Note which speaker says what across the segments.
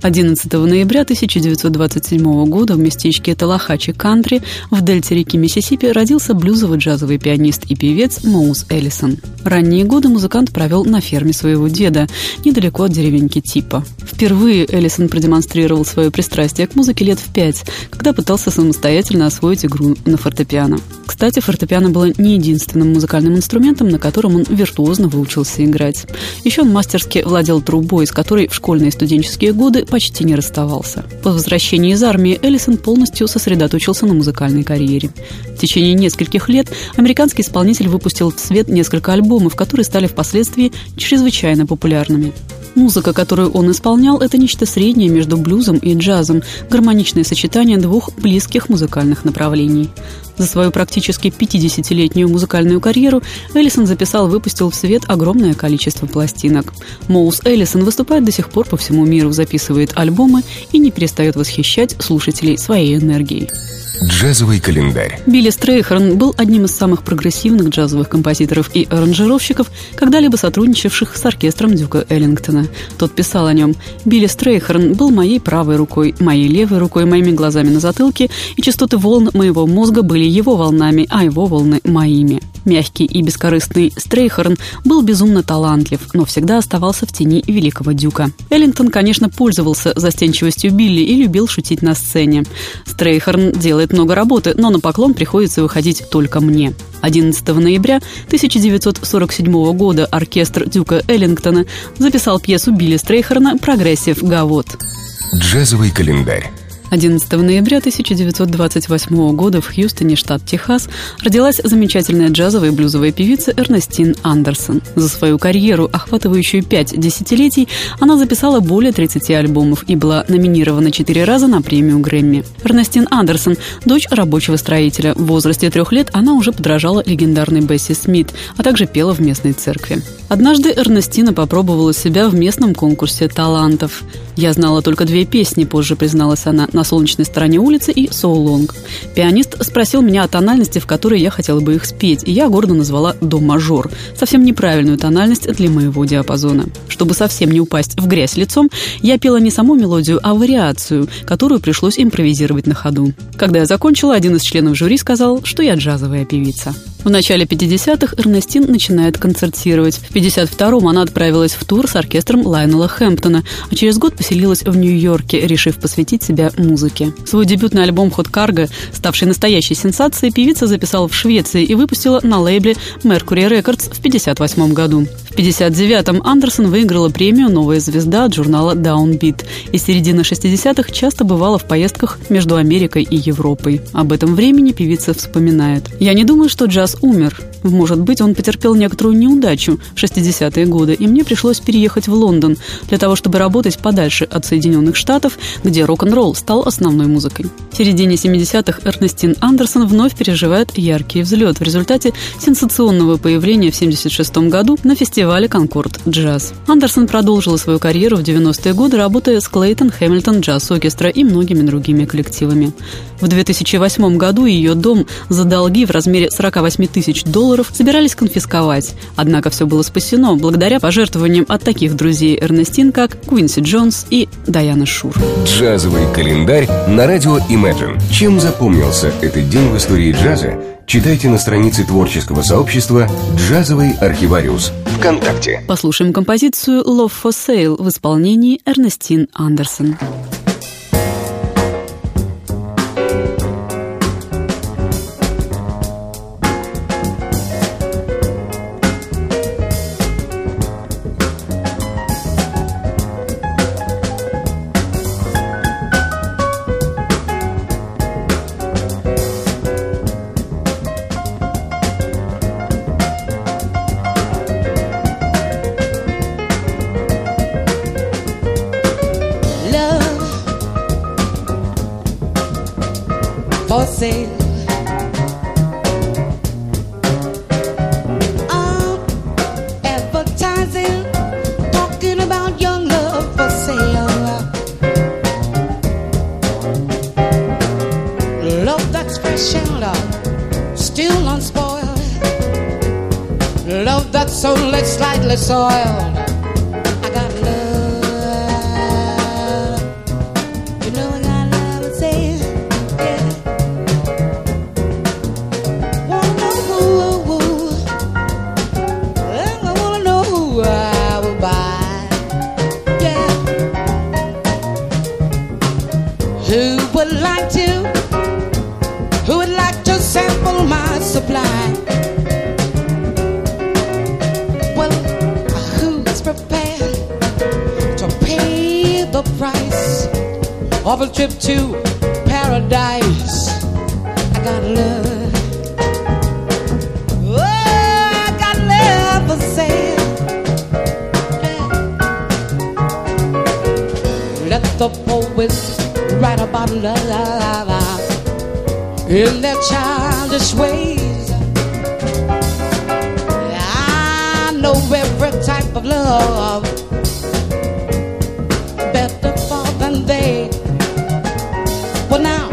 Speaker 1: 11 ноября 1927 года в местечке Талахачи, Кантри, в дельте реки Миссисипи родился блюзовый джазовый пианист и певец Моус Эллисон. Ранние годы музыкант провел на ферме своего деда, недалеко от деревеньки Типа. Впервые Эллисон продемонстрировал свое пристрастие к музыке лет в пять, когда пытался самостоятельно освоить игру на фортепиано. Кстати, фортепиано было не единственным музыкальным инструментом, на котором он виртуозно выучился играть. Еще он мастерски владел трубой, с которой в школьные студенческие годы почти не расставался. По возвращении из армии Эллисон полностью сосредоточился на музыкальной карьере. В течение нескольких лет американский исполнитель выпустил в свет несколько альбомов, которые стали впоследствии чрезвычайно популярными. Музыка, которую он исполнял, это нечто среднее между блюзом и джазом, гармоничное сочетание двух близких музыкальных направлений. За свою практически 50-летнюю музыкальную карьеру Эллисон записал и выпустил в свет огромное количество пластинок. Моус Эллисон выступает до сих пор по всему миру, записывает альбомы и не перестает восхищать слушателей своей энергией.
Speaker 2: Джазовый календарь.
Speaker 1: Билли Стрейхерн был одним из самых прогрессивных джазовых композиторов и аранжировщиков, когда-либо сотрудничавших с оркестром Дюка Эллингтона. Тот писал о нем «Билли Стрейхерн был моей правой рукой, моей левой рукой, моими глазами на затылке, и частоты волн моего мозга были его волнами, а его волны – моими». Мягкий и бескорыстный Стрейхерн был безумно талантлив, но всегда оставался в тени великого дюка. Эллингтон, конечно, пользовался застенчивостью Билли и любил шутить на сцене. Стрейхерн делает много работы, но на поклон приходится выходить только мне. 11 ноября 1947 года оркестр Дюка Эллингтона записал пьесу Билли Стрейхерна «Progressive Gavotte».
Speaker 2: Джазовый календарь.
Speaker 1: 11 ноября 1928 года в Хьюстоне, штат Техас, родилась замечательная джазовая и блюзовая певица Эрнестин Андерсон. За свою карьеру, охватывающую пять десятилетий, она записала более 30 альбомов и была номинирована четыре раза на премию Грэмми. Эрнестин Андерсон – дочь рабочего строителя. В возрасте трех лет она уже подражала легендарной Бесси Смит, а также пела в местной церкви. Однажды Эрнестина попробовала себя в местном конкурсе талантов. «Я знала только две песни», позже призналась она, «На солнечной стороне улицы» и «So Long». Пианист спросил меня о тональности, в которой я хотела бы их спеть, и я гордо назвала «до мажор», совсем неправильную тональность для моего диапазона. Чтобы совсем не упасть в грязь лицом, я пела не саму мелодию, а вариацию, которую пришлось импровизировать на ходу. Когда я закончила, один из членов жюри сказал, что я джазовая певица. В начале 50-х Эрнестин начинает концертировать. В 52-м она отправилась в тур с оркестром Лайнела Хэмптона, а через год поселилась в Нью-Йорке, решив посвятить себя музыке. Свой дебютный альбом «Ход Карго», ставший настоящей сенсацией, певица записала в Швеции и выпустила на лейбле Mercury Records в 58 году. В 59-м Андерсон выиграла премию «Новая звезда» от журнала Downbeat и с середины 60-х часто бывала в поездках между Америкой и Европой. Об этом времени певица вспоминает. «Я не думаю, что джаз умер. Может быть, он потерпел некоторую неудачу в 60-е годы, и мне пришлось переехать в Лондон для того, чтобы работать подальше от Соединенных Штатов, где рок-н-ролл стал основной музыкой. В середине 70-х Эрнестин Андерсон вновь переживает яркий взлет в результате сенсационного появления в 76 году на фестивале «Конкорд Джаз». Андерсон продолжила свою карьеру в 90-е годы, работая с Клейтон Хэмилтон Джаз Оркестра и многими другими коллективами. В 2008 году ее дом за долги в размере 48 тысяч долларов собирались конфисковать. Однако все было спасено благодаря пожертвованиям от таких друзей Эрнестин, как Куинси Джонс и Даяна Шур.
Speaker 2: Джазовый календарь на радио Imagine. Чем запомнился этот день в истории джаза, читайте на странице творческого сообщества «Джазовый архивариус» ВКонтакте.
Speaker 1: Послушаем композицию «Love for Sale» в исполнении Эрнестин Андерсон.
Speaker 3: sail. Advertising, talking about young love for sale. Love that's fresh and still unspoiled. Love that's only slightly soiled. Of a trip to paradise? I got love. Oh, I got love for sale. Let the poets write about love in their childish ways. Love better far than they. Well, now,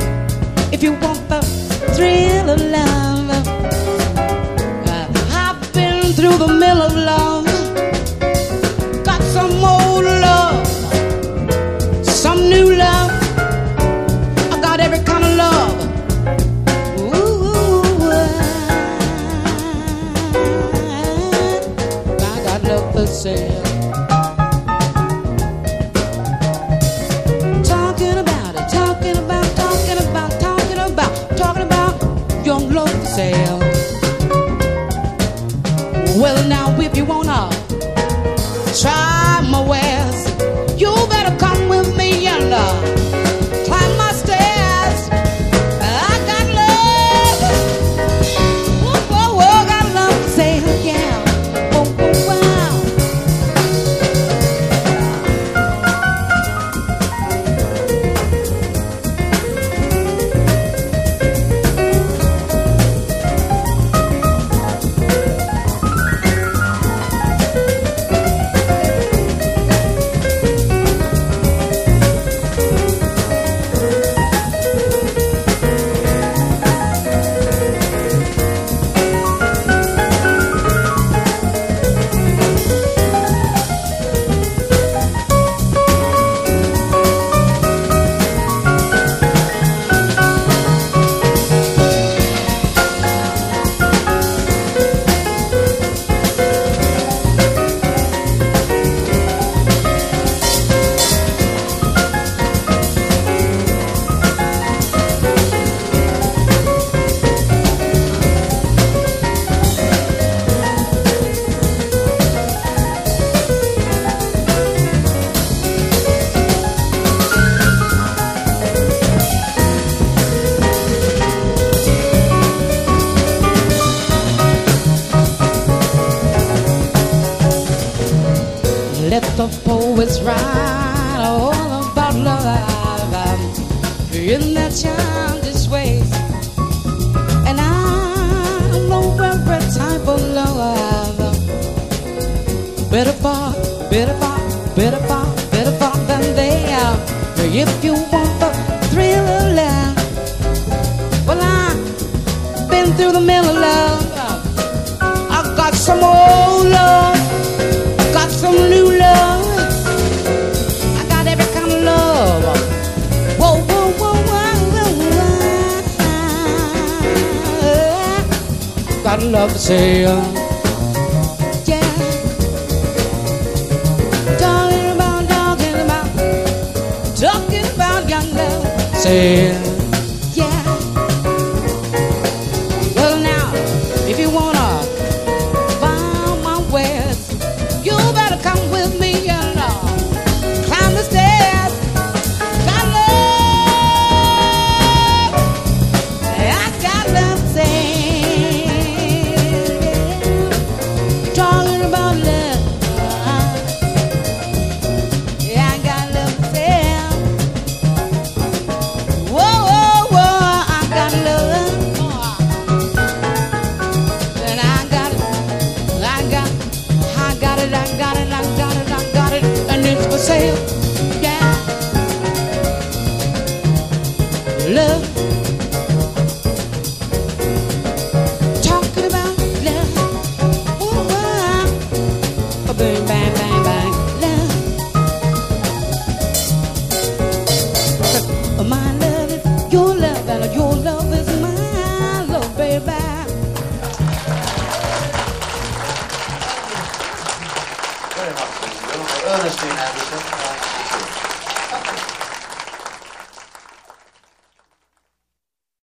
Speaker 3: if you want the thrill of love, sail the poets write all about love in their childish ways. And I know every type of love. Better far, better far, better far, better far than they are. If you want the thrill of love, well, I've been through the mill of love. Love to say, uh, yeah. Talking about, talking about, talking about young love. Say, I got it, I got it, I got it,
Speaker 4: I got it, and it's for sale. Yeah. Love.